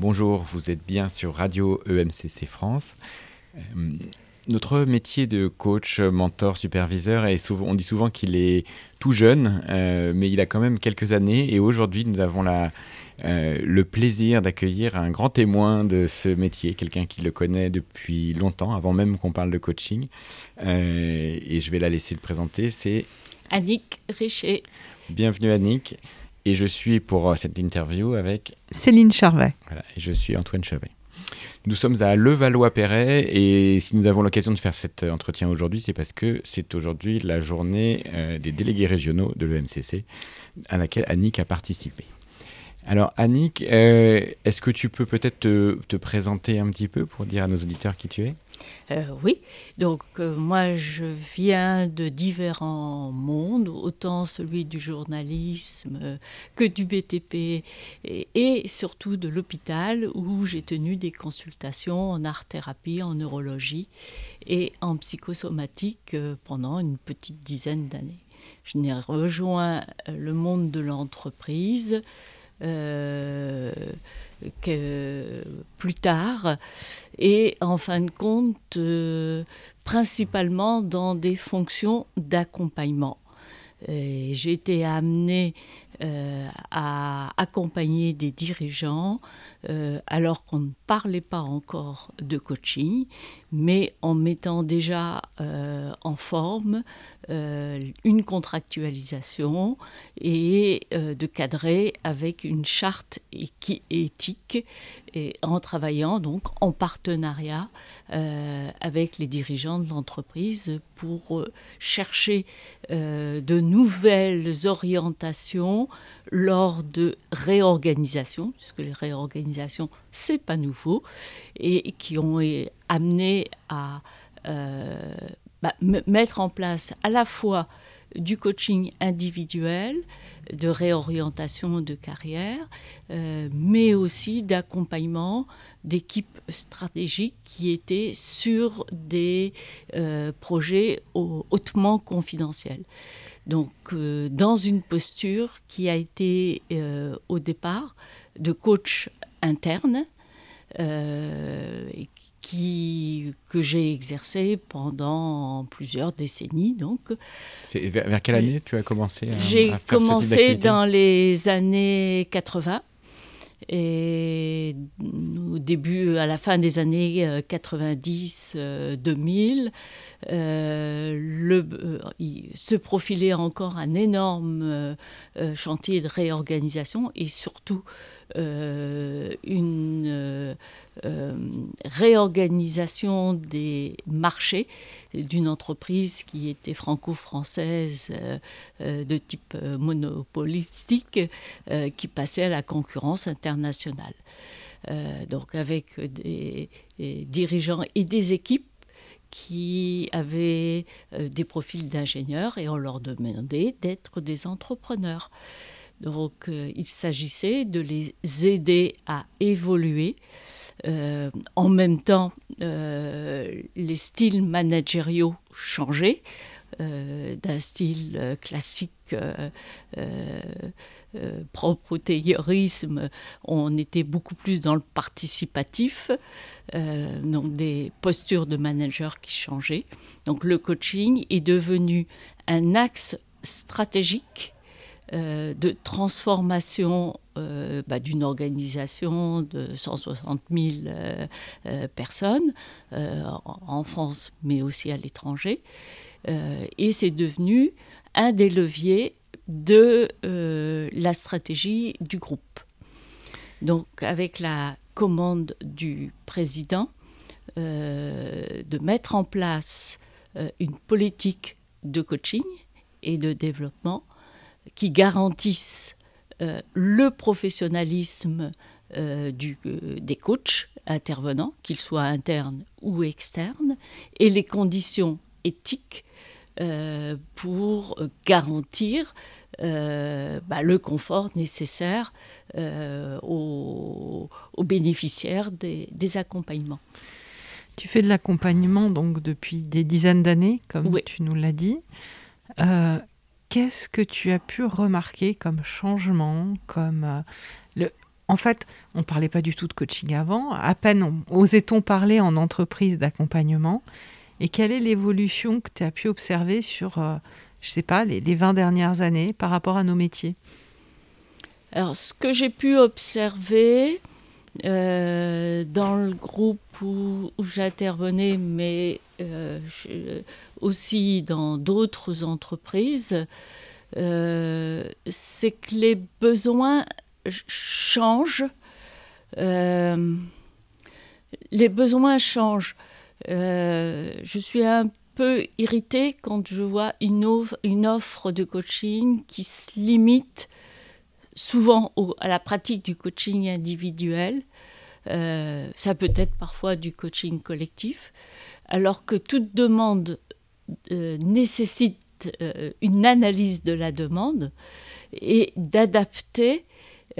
Bonjour, vous êtes bien sur Radio EMCC France. Euh, notre métier de coach, mentor, superviseur, est souvent, on dit souvent qu'il est tout jeune, euh, mais il a quand même quelques années. Et aujourd'hui, nous avons la, euh, le plaisir d'accueillir un grand témoin de ce métier, quelqu'un qui le connaît depuis longtemps, avant même qu'on parle de coaching. et je vais la laisser le présenter. C'est Annick Richer. Bienvenue Annick. Et je suis pour euh, cette interview avec Céline Charvet. Voilà, et je suis Antoine Charvet. Nous sommes à Levallois-Perret et si nous avons l'occasion de faire cet entretien aujourd'hui, c'est parce que c'est aujourd'hui la journée euh, des délégués régionaux de l'EMCC à laquelle Annick a participé. Alors Annick, euh, est-ce que tu peux peut-être te, présenter un petit peu pour dire à nos auditeurs qui tu es? Euh, Oui, donc euh, moi je viens de différents mondes, autant celui du journalisme que du BTP et, surtout de l'hôpital où j'ai tenu des consultations en art-thérapie, en neurologie et en psychosomatique pendant une petite dizaine d'années. Je n'ai rejoint le monde de l'entreprise euh, que plus tard, et en fin de compte, euh, principalement dans des fonctions d'accompagnement. J'ai été amenée euh, à accompagner des dirigeants euh, alors qu'on ne parlait pas encore de coaching, mais en mettant déjà euh, en forme une contractualisation et de cadrer avec une charte éthique et en travaillant donc en partenariat avec les dirigeants de l'entreprise pour chercher de nouvelles orientations lors de réorganisations, puisque les réorganisations, c'est pas nouveau, et qui ont amené à euh, bah, mettre en place à la fois du coaching individuel, de réorientation de carrière, euh, mais aussi d'accompagnement d'équipes stratégiques qui étaient sur des euh, projets hautement confidentiels. Donc, dans une posture qui a été au départ de coach interne, euh, qui, que j'ai exercé pendant plusieurs décennies. Donc, vers, vers, quelle année tu as commencé à, J'ai commencé dans les années 80 et au début, à la fin des années 90-2000, euh, le, euh, se profilait encore un énorme euh, chantier de réorganisation et surtout une réorganisation des marchés d'une entreprise qui était franco-française de type monopolistique qui passait à la concurrence internationale. donc avec des, dirigeants et des équipes qui avaient euh, des profils d'ingénieurs et on leur demandait d'être des entrepreneurs. Donc euh, il s'agissait de les aider à évoluer. Euh, en même temps, les styles managériaux changeaient. d'un style classique euh, propre au taylorisme, on était beaucoup plus dans le participatif, euh, donc des postures de manager qui changeaient. Donc le coaching est devenu un axe stratégique euh, de transformation bah, d'une organisation de 160 000 personnes en France, mais aussi à l'étranger. et c'est devenu un des leviers de euh, la stratégie du groupe. Donc avec la commande du président euh, de mettre en place euh, une politique de coaching et de développement qui garantisse le professionnalisme du, des coachs intervenants, qu'ils soient internes ou externes, et les conditions éthiques euh, pour garantir euh, bah, le confort nécessaire euh, aux, bénéficiaires des, accompagnements. Tu fais de l'accompagnement donc depuis des dizaines d'années, comme tu nous l'as dit. Qu'est-ce que tu as pu remarquer comme changement, comme le, en fait, on ne parlait pas du tout de coaching avant. À peine osait-on parler en entreprise d'accompagnement? Et quelle est l'évolution que tu as pu observer sur, euh, je ne sais pas, les, les 20 dernières années par rapport à nos métiers? Alors, ce que j'ai pu observer euh, dans le groupe où, j'intervenais, mais euh, aussi dans d'autres entreprises, c'est que les besoins changent. les besoins changent. Euh, je suis un peu irritée quand je vois une, offre, de coaching qui se limite souvent à la pratique du coaching individuel. Euh, ça peut être parfois du coaching collectif, alors que toute demande euh, nécessite une analyse de la demande et d'adapter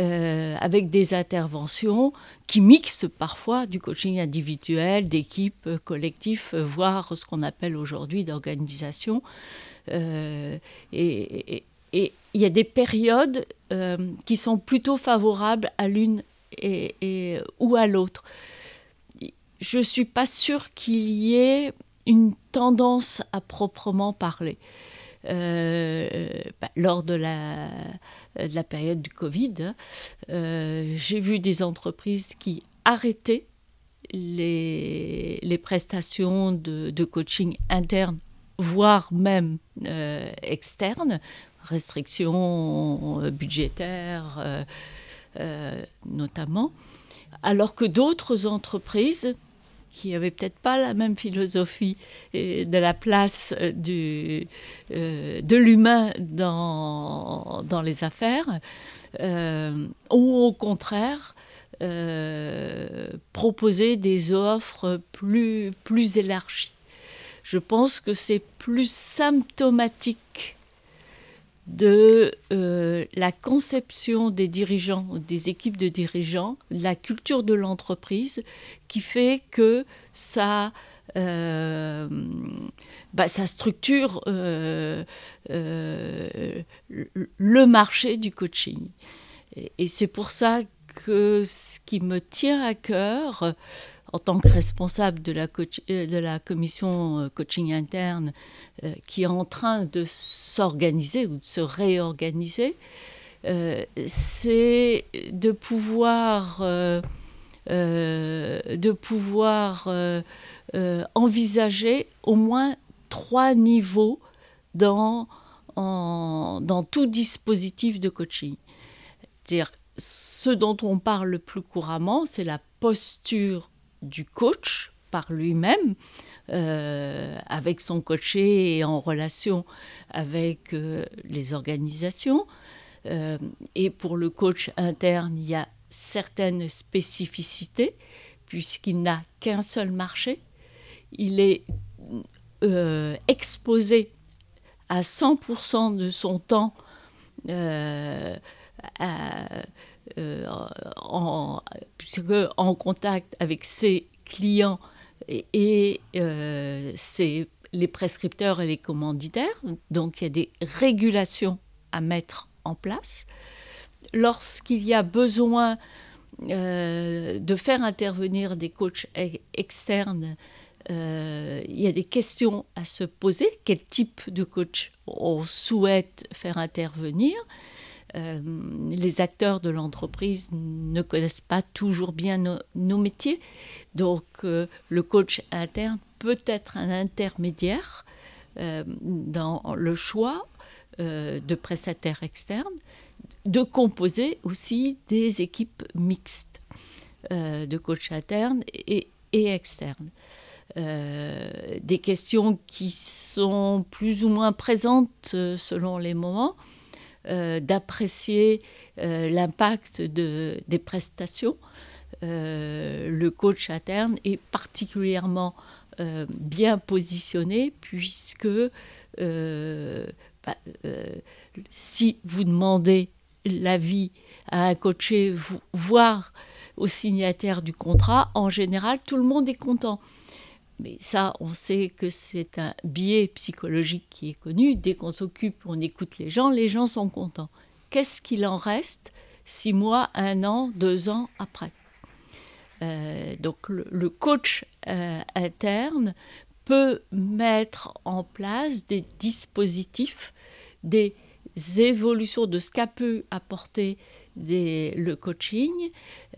euh, avec des interventions qui mixent parfois du coaching individuel, d'équipe, euh, collectif, euh, voire ce qu'on appelle aujourd'hui d'organisation. et il y a des périodes qui sont plutôt favorables à l'une et, ou à l'autre. Je ne suis pas sûre qu'il y ait une tendance à proprement parler. Bah, lors de la, euh, de la période du Covid, hein. euh, j'ai vu des entreprises qui arrêtaient les, prestations de, coaching interne, voire même euh, externe, restrictions budgétaires notamment, alors que d'autres entreprises qui n'avait peut-être pas la même philosophie de la place euh, euh, de l'humain dans, les affaires, euh, ou au contraire proposer des offres plus élargies. Je pense que c'est plus symptomatique de euh, la conception des dirigeants, des équipes de dirigeants, la culture de l'entreprise qui fait que ça, euh, bah, ça structure euh, le marché du coaching. et c'est pour ça que ce qui me tient à cœur, en tant que responsable de la, euh, commission euh, coaching interne euh, qui est en train de s'organiser ou de se réorganiser, c'est de pouvoir, envisager au moins trois niveaux dans, dans tout dispositif de coaching. C'est-à-dire, ce dont on parle le plus couramment, c'est la posture du coach par lui-même, euh, avec son coaché et en relation avec euh, les organisations. Euh, et pour le coach interne, il y a certaines spécificités, puisqu'il n'a qu'un seul marché. Il est exposé à 100% de son temps à, en, en contact avec ses clients et, euh, les prescripteurs et les commanditaires. Donc il y a des régulations à mettre en place. Lorsqu'il y a besoin euh, de faire intervenir des coachs externes, il y a des questions à se poser. Quel type de coach on souhaite faire intervenir? Euh, les acteurs de l'entreprise ne connaissent pas toujours bien nos, métiers. Donc euh, le coach interne peut être un intermédiaire euh, dans le choix de prestataires externes, de composer aussi des équipes mixtes de coach interne et, et externes. des questions qui sont plus ou moins présentes selon les moments. Euh, d'apprécier euh, l'impact de, des prestations. Euh, le coach interne est particulièrement bien positionné puisque bah, si vous demandez l'avis à un coaché, voire au signataire du contrat, en général, tout le monde est content. Mais ça, on sait que c'est un biais psychologique qui est connu. Dès qu'on s'occupe, on écoute les gens, les gens sont contents. Qu'est-ce qu'il en reste six mois, un an, deux ans après. Euh, donc le, coach euh, interne peut mettre en place des dispositifs, des évolutions de ce qu'a pu apporter le coaching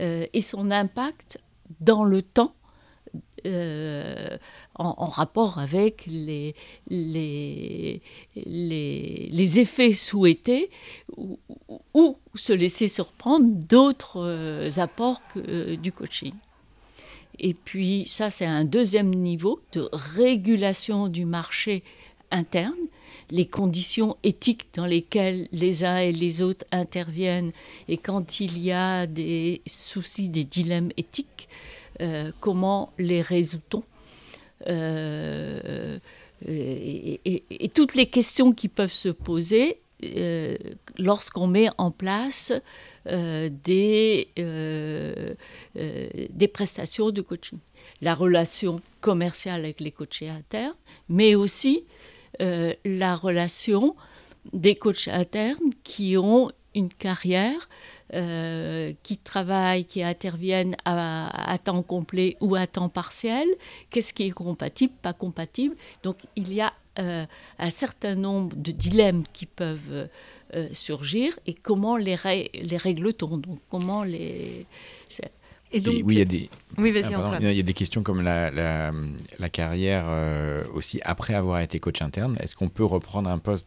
euh, et son impact dans le temps euh, en, rapport avec les, les, les, effets souhaités ou, se laisser surprendre d'autres euh, apports que, du coaching. Et puis ça, c'est un deuxième niveau de régulation du marché interne, les conditions éthiques dans lesquelles les uns et les autres interviennent, et quand il y a des soucis, des dilemmes éthiques, euh, comment les résout-on euh, et, toutes les questions qui peuvent se poser euh, lorsqu'on met en place des, des prestations de coaching. La relation commerciale avec les coachés internes, mais aussi la relation des coachs internes qui ont une carrière euh, qui travaillent, qui interviennent à, temps complet ou à temps partiel, qu'est-ce qui est compatible, pas compatible? Donc il y a euh, un certain nombre de dilemmes qui peuvent euh, surgir et comment les, les règle-t-on Donc comment les... Et donc, oui, il y a des. Oui, vas-y, Il y a des questions comme la, la, la carrière aussi après avoir été coach interne. Est-ce qu'on peut reprendre un poste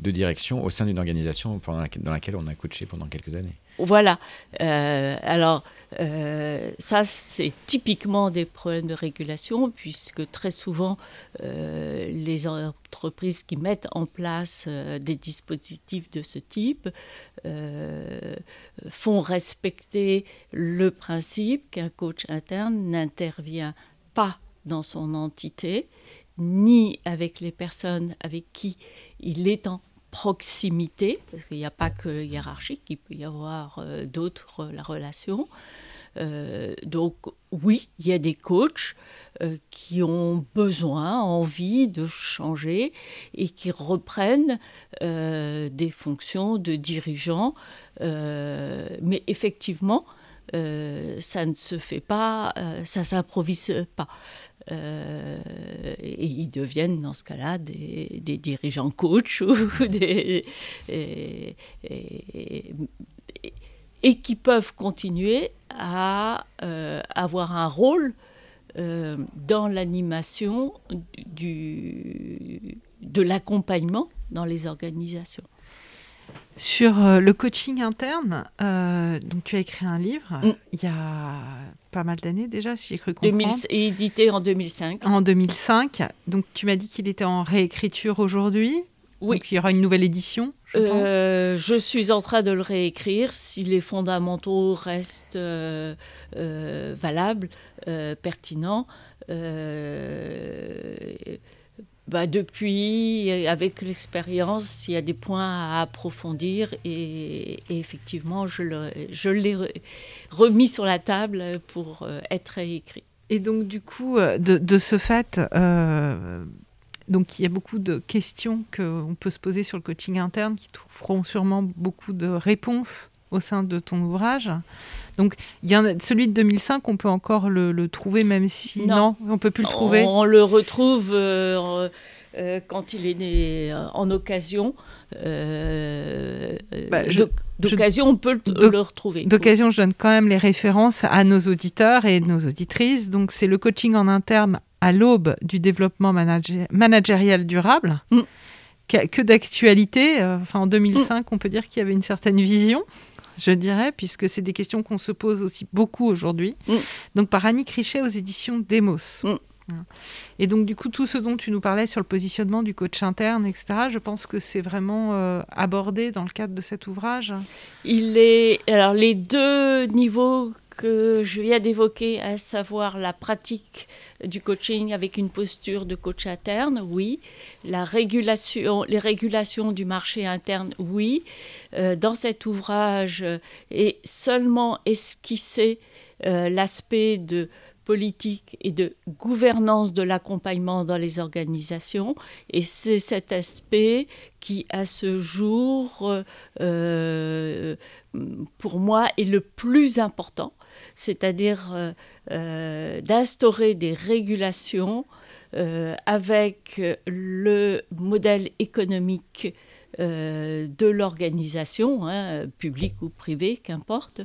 de direction au sein d'une organisation dans laquelle on a coaché pendant quelques années? Voilà. Euh, alors, euh, ça, c'est typiquement des problèmes de régulation, puisque très souvent, euh, les entreprises qui mettent en place des dispositifs de ce type font respecter le principe qu'un coach interne n'intervient pas dans son entité, ni avec les personnes avec qui il est en proximité, parce qu'il n'y a pas que hiérarchique, il peut y avoir euh, d'autres euh, relations. Euh, donc oui, il y a des coachs qui ont besoin, envie de changer et qui reprennent des fonctions de dirigeants. mais effectivement, ça ne se fait pas, ça s'improvise pas. Euh, et ils deviennent dans ce cas-là des, dirigeants coach ou des, et, qui peuvent continuer à euh, avoir un rôle euh, dans l'animation de l'accompagnement dans les organisations. Sur le coaching interne, donc tu as écrit un livre mm. il y a pas mal d'années déjà, si j'ai cru comprendre. édité en 2005. En 2005. Donc tu m'as dit qu'il était en réécriture aujourd'hui. Oui. Donc il y aura une nouvelle édition. Je, euh, je suis en train de le réécrire si les fondamentaux restent valables, pertinents. Bah, depuis, avec l'expérience, il y a des points à approfondir et, effectivement, je, l'ai remis sur la table pour euh, être écrit. Et donc, du coup, euh, de, ce fait, euh, donc il y a beaucoup de questions qu'on peut se poser sur le coaching interne qui trouveront sûrement beaucoup de réponses au sein de ton ouvrage. Donc, il y a celui de 2005, on peut encore le, trouver, même si non, on peut plus le trouver. On, le retrouve euh, euh, quand il est né euh, en occasion. Bah, d'occasion, on peut le, retrouver. D'occasion, je donne quand même les références à nos auditeurs et nos auditrices. Donc, c'est le coaching en interne à l'aube du développement managérial durable. Mm. Que, d'actualité. Enfin, en 2005, mm. on peut dire qu'il y avait une certaine vision je dirais, puisque c'est des questions qu'on se pose aussi beaucoup aujourd'hui. Mm. Donc par Annie Crichet aux éditions Demos. Mm. Et donc, du coup, tout ce dont tu nous parlais sur le positionnement du coach interne, etc., je pense que c'est vraiment euh, abordé dans le cadre de cet ouvrage. Il est. Alors, les deux niveaux que je viens d'évoquer, à savoir la pratique du coaching avec une posture de coach interne, oui. Les régulations du marché interne, oui. Euh, dans cet ouvrage est seulement esquissé euh, l'aspect de politique et de gouvernance de l'accompagnement dans les organisations. Et c'est cet aspect qui, à ce jour, euh, pour moi, est le plus important, c'est-à-dire euh, euh, d'instaurer des régulations avec le modèle économique de l'organisation, hein, publique ou privée, qu'importe,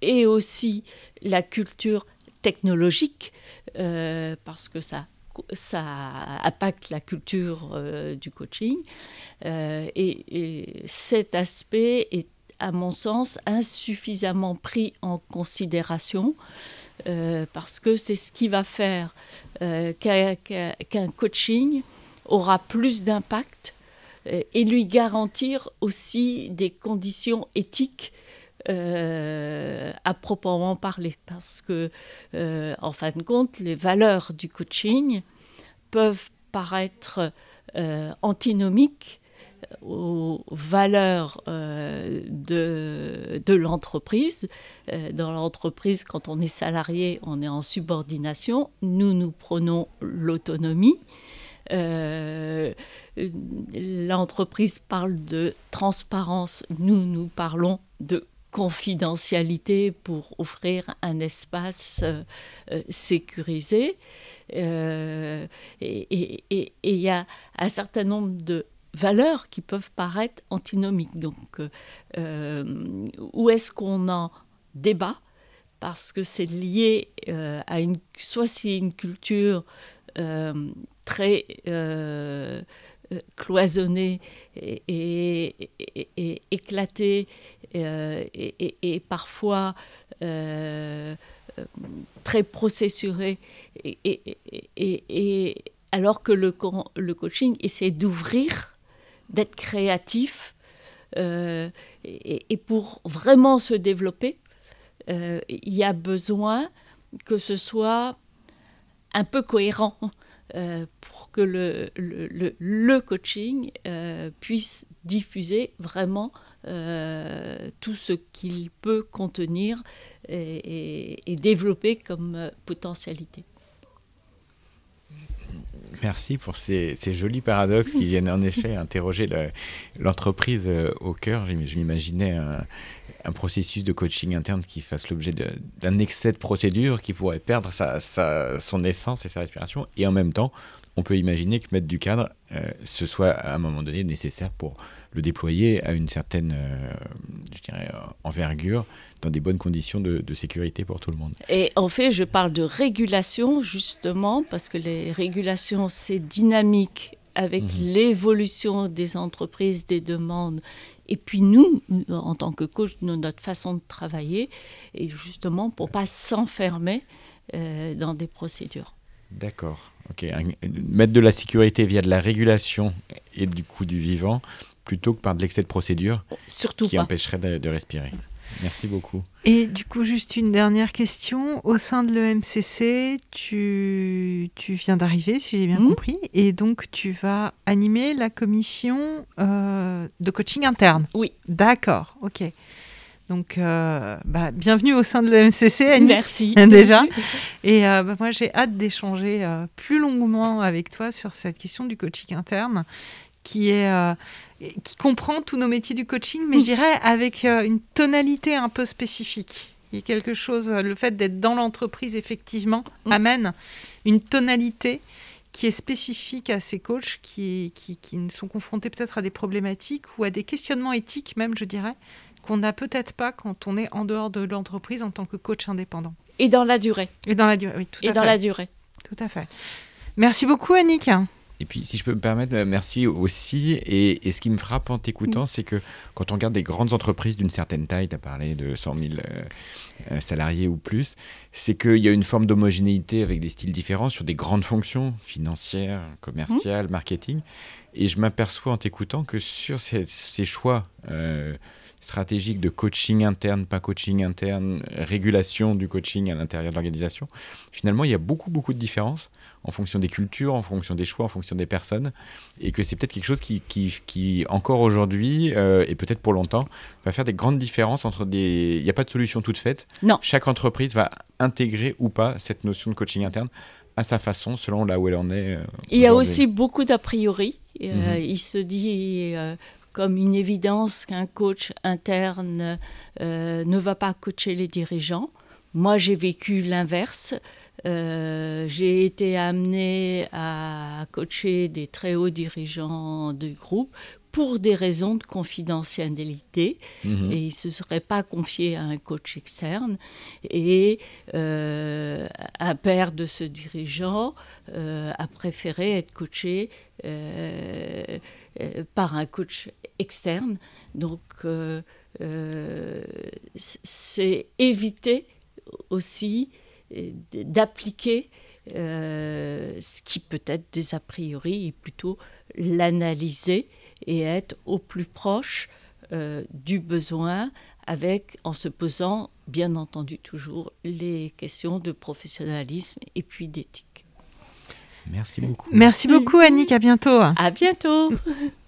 et aussi la culture technologique, euh, parce que ça, ça impacte la culture euh, du coaching. Euh, et, cet aspect est, à mon sens, insuffisamment pris en considération. parce que c'est ce qui va faire qu'un coaching aura plus d'impact et lui garantir aussi des conditions éthiques euh, à proprement parler, parce que, euh, en fin de compte, les valeurs du coaching peuvent paraître euh, antinomiques aux valeurs de, de l'entreprise. dans l'entreprise, quand on est salarié, on est en subordination. Nous, nous prenons l'autonomie. l'entreprise parle de transparence, nous, nous parlons de confidentialité pour offrir un espace euh, euh, sécurisé. Euh, et il y a un certain nombre de valeurs qui peuvent paraître antinomiques. Donc, où est-ce qu'on en débat? Parce que c'est lié à une... Soit une culture très cloisonnée et, éclatée euh, et, parfois euh, très processuré, et, alors que le coaching essaie d'ouvrir, d'être créatif, euh, et, pour vraiment se développer, il y a besoin que ce soit un peu cohérent pour que le, coaching puisse diffuser vraiment euh, tout ce qu'il peut contenir et, développer comme euh, potentialité. Merci pour ces, jolis paradoxes qui viennent en effet interroger l'entreprise euh, au cœur. Je m'imaginais un, processus de coaching interne qui fasse l'objet d'un excès de procédure, qui pourrait perdre sa, son essence et sa respiration. Et en même temps, on peut imaginer que mettre du cadre, ce soit à un moment donné nécessaire pour le déployer à une certaine, euh, je dirais, euh, envergure, dans des bonnes conditions de, sécurité pour tout le monde. Et en fait, je parle de régulation justement parce que les régulations, c'est dynamique avec mhm. l'évolution des entreprises, des demandes. Et puis nous, en tant que coach, notre façon de travailler, et justement pour pas s'enfermer euh, dans des procédures. D'accord. Ok. Mettre de la sécurité via de la régulation et du coup du vivant, plutôt que par de l'excès de procédure Surtout qui empêcherait de, respirer. Merci beaucoup. Et du coup, juste une dernière question. Au sein de l'EMCC, tu, tu viens d'arriver, si j'ai bien hmm. compris, et donc tu vas animer la commission euh, de coaching interne. Oui. D'accord, ok. Donc, euh, bah, bienvenue au sein de l'EMCC, Annie. Merci. Déjà. Et euh, bah, moi, j'ai hâte d'échanger plus longuement avec toi sur cette question du coaching interne qui est qui comprend tous nos métiers du coaching, mais je dirais avec euh, une tonalité un peu spécifique. Il y a quelque chose, euh, le fait d'être dans l'entreprise, effectivement, mm. amène une tonalité qui est spécifique à ces coachs qui, qui, qui sont confrontés peut-être à des problématiques ou à des questionnements éthiques même, je dirais, qu'on n'a peut-être pas quand on est en dehors de l'entreprise en tant que coach indépendant. Et dans la durée. Et dans la durée, oui, tout Et dans la durée. Tout à fait. Merci beaucoup, Annick. Et puis, si je peux me permettre, euh, merci aussi. Et, ce qui me frappe en t'écoutant, c'est que quand on regarde des grandes entreprises d'une certaine taille, tu as parlé de 100 000 euh, euh, salariés ou plus, c'est qu'il y a une forme d'homogénéité avec des styles différents sur des grandes fonctions financières, commerciales, marketing. Et je m'aperçois en t'écoutant que sur ces, choix stratégiques de coaching interne, pas coaching interne, régulation du coaching à l'intérieur de l'organisation, finalement, il y a beaucoup, beaucoup de différences en fonction des cultures, en fonction des choix, en fonction des personnes, et que c'est peut-être quelque chose qui, qui, qui encore aujourd'hui, euh, et peut-être pour longtemps, va faire des grandes différences entre des... Il n'y a pas de solution toute faite. Non. Chaque entreprise va intégrer ou pas cette notion de coaching interne à sa façon, selon là où elle en est. Euh, il y a aussi beaucoup d'a priori. Euh, mhm. Il se dit euh, comme une évidence qu'un coach interne ne va pas coacher les dirigeants. Moi, j'ai vécu l'inverse. J'ai été amenée à coacher des très hauts dirigeants du groupe pour des raisons de confidentialité. Mhm. et il ne se serait pas confié à un coach externe. Et euh, un père de ce dirigeant euh, a préféré être coaché euh, par un coach externe. Donc c'est éviter aussi d'appliquer ce qui peut être des a priori et plutôt l'analyser et être au plus proche euh, du besoin avec en se posant bien entendu toujours les questions de professionnalisme et puis d'éthique. Merci beaucoup. Merci beaucoup Annick, à bientôt. À bientôt.